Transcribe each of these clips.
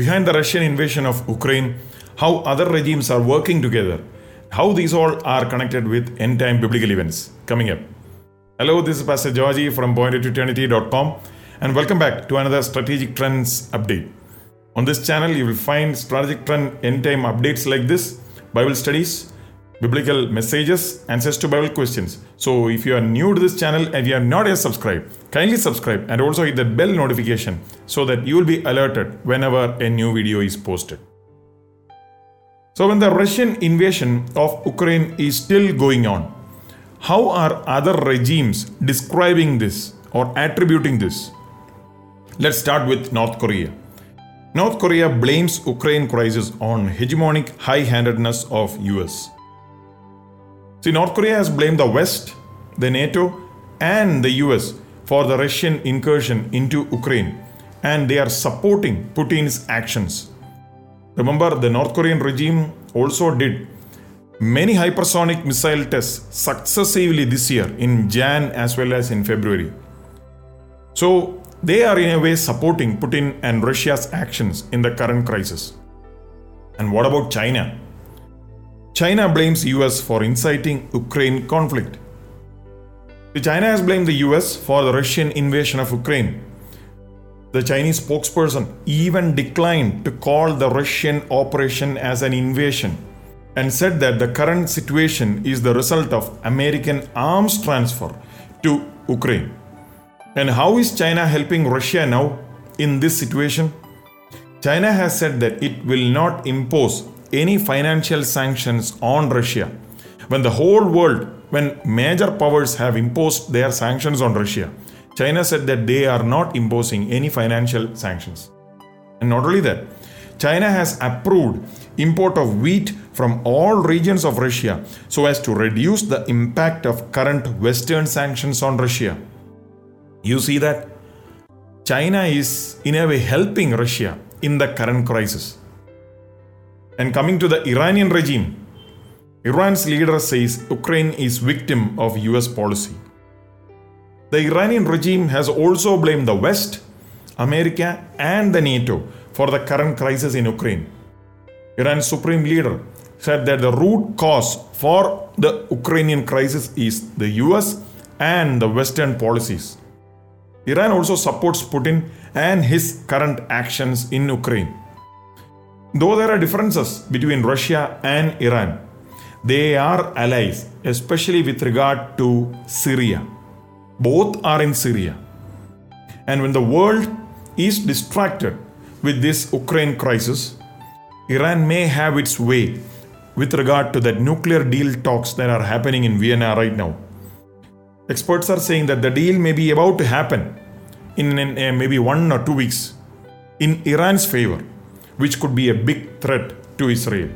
behind the Russian invasion of Ukraine, how other regimes are working together, how these all are connected with end time biblical events. Coming up. Hello, this is Pastor Georgie from pointed2eternity.com, and welcome back to another Strategic Trends update. On this channel, you will find strategic trend end time updates like this, Bible studies, biblical messages, answers to Bible questions. So, if you are new to this channel and you are not yet subscribed, kindly subscribe and also hit the bell notification so that you will be alerted whenever a new video is posted. So, when the Russian invasion of Ukraine is still going on, how are other regimes describing this or attributing this? Let's start with North Korea. North Korea blames Ukraine crisis on hegemonic high-handedness of US. See, North Korea has blamed the West, the NATO, and the US for the Russian incursion into Ukraine, and they are supporting Putin's actions. Remember, the North Korean regime also did many hypersonic missile tests successively this year in Jan as well as in February. So, they are in a way supporting Putin and Russia's actions in the current crisis. And what about China? China blames US for inciting Ukraine conflict. China has blamed the US for the Russian invasion of Ukraine. The Chinese spokesperson even declined to call the Russian operation as an invasion and said that the current situation is the result of American arms transfer to Ukraine. And how is China helping Russia now in this situation? China has said that it will not impose any financial sanctions on Russia. When the whole world, when major powers have imposed their sanctions on Russia, China said that they are not imposing any financial sanctions. And not only that, China has approved import of wheat from all regions of Russia so as to reduce the impact of current western sanctions on Russia. You see that China is in a way helping Russia in the current crisis. And coming to the Iranian regime, Iran's leader says Ukraine is victim of US policy. The Iranian regime has also blamed the West, America, and the NATO for the current crisis in Ukraine. Iran's supreme leader said that the root cause for the Ukrainian crisis is the US and the Western policies. Iran also supports Putin and his current actions in Ukraine. Though there are differences between Russia and Iran, they are allies, especially with regard to Syria. Both are in Syria. And when the world is distracted with this Ukraine crisis, Iran may have its way with regard to the nuclear deal talks that are happening in Vienna right now. Experts are saying that the deal may be about to happen in, in, in maybe one or two weeks in Iran's favor which could be a big threat to Israel.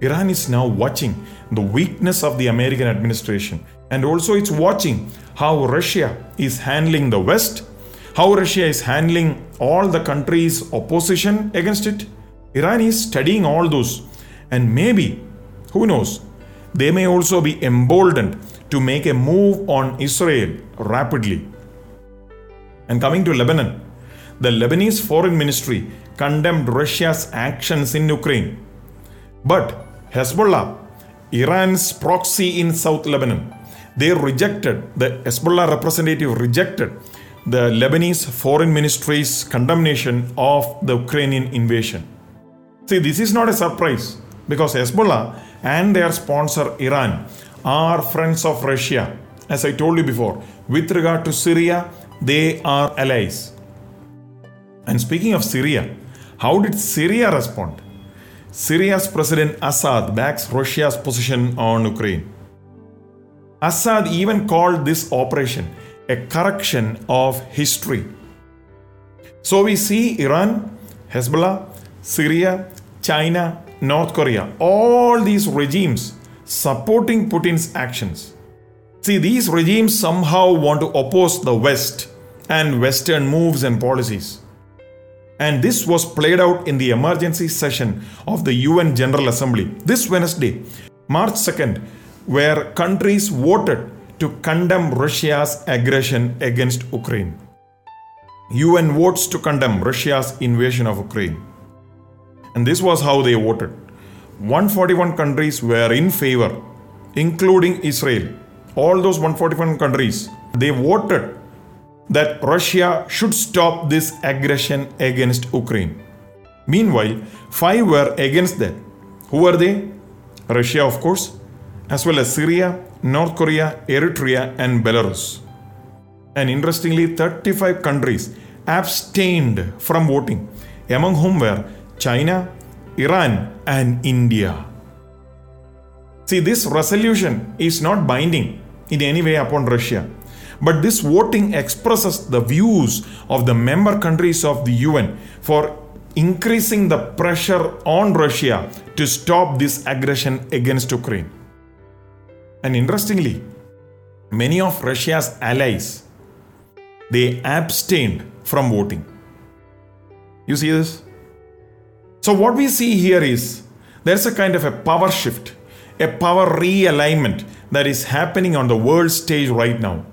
Iran is now watching the weakness of the American administration and also it's watching how Russia is handling the West, how Russia is handling all the countries' opposition against it. Iran is studying all those and maybe, who knows, they may also be emboldened to make a move on Israel rapidly. And coming to Lebanon, the Lebanese Foreign Ministry condemned Russia's actions in Ukraine. But Hezbollah, Iran's proxy in South Lebanon, they rejected, the Hezbollah representative rejected the Lebanese Foreign Ministry's condemnation of the Ukrainian invasion. See, this is not a surprise because Hezbollah and their sponsor Iran are friends of Russia. As I told you before, with regard to Syria, they are allies. And speaking of Syria, how did Syria respond? Syria's President Assad backs Russia's position on Ukraine. Assad even called this operation a correction of history. So we see Iran, Hezbollah, Syria, China, North Korea, all these regimes supporting Putin's actions. See, these regimes somehow want to oppose the West and Western moves and policies. And this was played out in the emergency session of the UN General Assembly this Wednesday, March 2nd, where countries voted to condemn Russia's aggression against Ukraine. UN votes to condemn Russia's invasion of Ukraine. And this was how they voted 141 countries were in favor, including Israel. All those 141 countries, they voted that Russia should stop this aggression against Ukraine. Meanwhile, five were against that. Who were they? Russia, of course, as well as Syria, North Korea, Eritrea, and Belarus. And interestingly, 35 countries abstained from voting, among whom were China, Iran, and India. See, this resolution is not binding in any way upon Russia, but this voting expresses the views of the member countries of the UN for increasing the pressure on Russia to stop this aggression against Ukraine. And interestingly, many of Russia's allies they abstained from voting. You see this? So what we see here is there's a kind of a power shift, a power realignment that is happening on the world stage right now.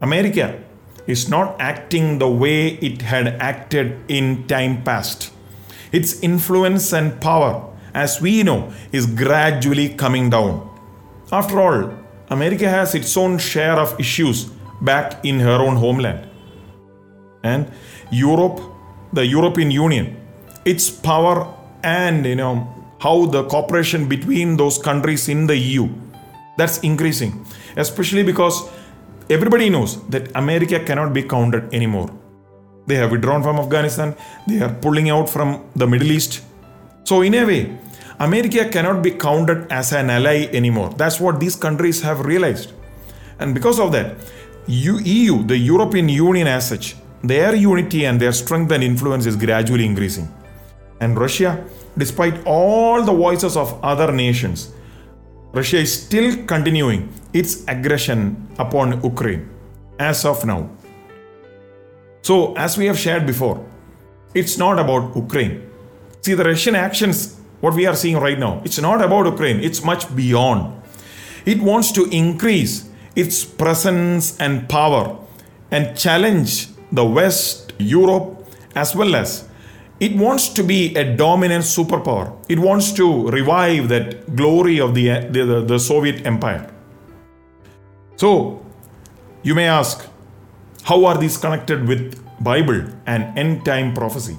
America is not acting the way it had acted in time past. Its influence and power, as we know, is gradually coming down. After all, America has its own share of issues back in her own homeland. And Europe, the European Union, its power and you know how the cooperation between those countries in the EU that's increasing, especially because everybody knows that America cannot be counted anymore. They have withdrawn from Afghanistan, they are pulling out from the Middle East. So, in a way, America cannot be counted as an ally anymore. That's what these countries have realized. And because of that, EU, the European Union as such, their unity and their strength and influence is gradually increasing. And Russia, despite all the voices of other nations, Russia is still continuing its aggression upon Ukraine as of now. So, as we have shared before, it's not about Ukraine. See, the Russian actions, what we are seeing right now, it's not about Ukraine, it's much beyond. It wants to increase its presence and power and challenge the West, Europe, as well as it wants to be a dominant superpower. It wants to revive that glory of the, the, the Soviet Empire. So, you may ask, how are these connected with Bible and end time prophecy?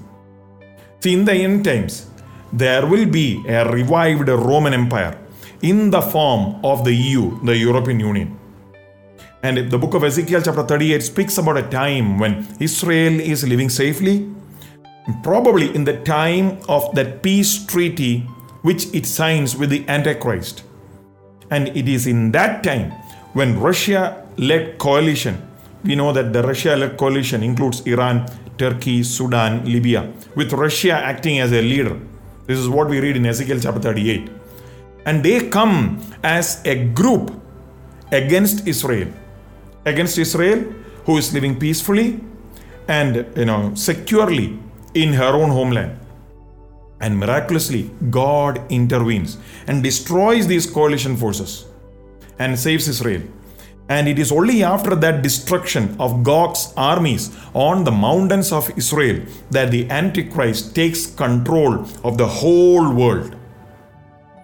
See, in the end times, there will be a revived Roman Empire in the form of the EU, the European Union. And the book of Ezekiel, chapter 38, speaks about a time when Israel is living safely, probably in the time of that peace treaty which it signs with the Antichrist. And it is in that time when Russia led coalition, we know that the Russia led coalition includes Iran, Turkey, Sudan, Libya, with Russia acting as a leader. This is what we read in Ezekiel chapter 38. And they come as a group against Israel against Israel, who is living peacefully and you know securely in her own homeland. And miraculously, God intervenes and destroys these coalition forces and saves Israel. And it is only after that destruction of Gog's armies on the mountains of Israel that the Antichrist takes control of the whole world.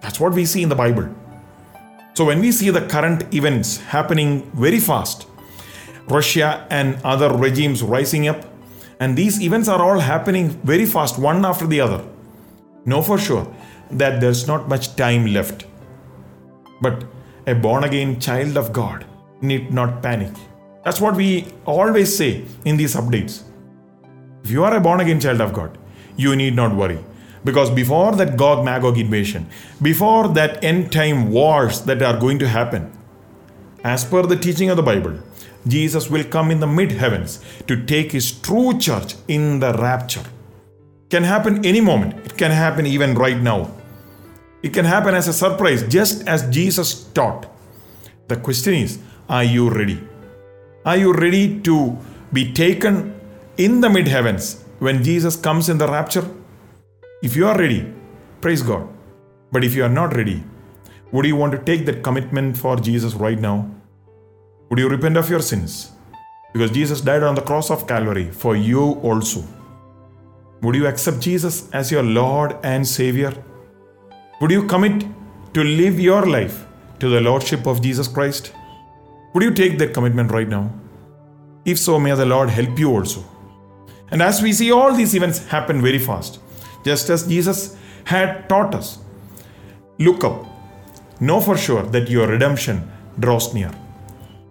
That's what we see in the Bible. So, when we see the current events happening very fast, Russia and other regimes rising up. And these events are all happening very fast, one after the other. Know for sure that there's not much time left. But a born again child of God need not panic. That's what we always say in these updates. If you are a born again child of God, you need not worry. Because before that Gog Magog invasion, before that end time wars that are going to happen, as per the teaching of the Bible, Jesus will come in the mid heavens to take his true church in the rapture. Can happen any moment. It can happen even right now. It can happen as a surprise, just as Jesus taught. The question is Are you ready? Are you ready to be taken in the mid heavens when Jesus comes in the rapture? If you are ready, praise God. But if you are not ready, would you want to take that commitment for Jesus right now? Would you repent of your sins? Because Jesus died on the cross of Calvary for you also. Would you accept Jesus as your Lord and Savior? Would you commit to live your life to the Lordship of Jesus Christ? Would you take that commitment right now? If so, may the Lord help you also. And as we see all these events happen very fast, just as Jesus had taught us, look up, know for sure that your redemption draws near.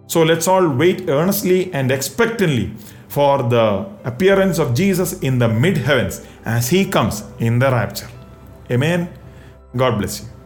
So let's all wait earnestly and expectantly for the appearance of Jesus in the mid heavens as he comes in the rapture. Amen. God bless you.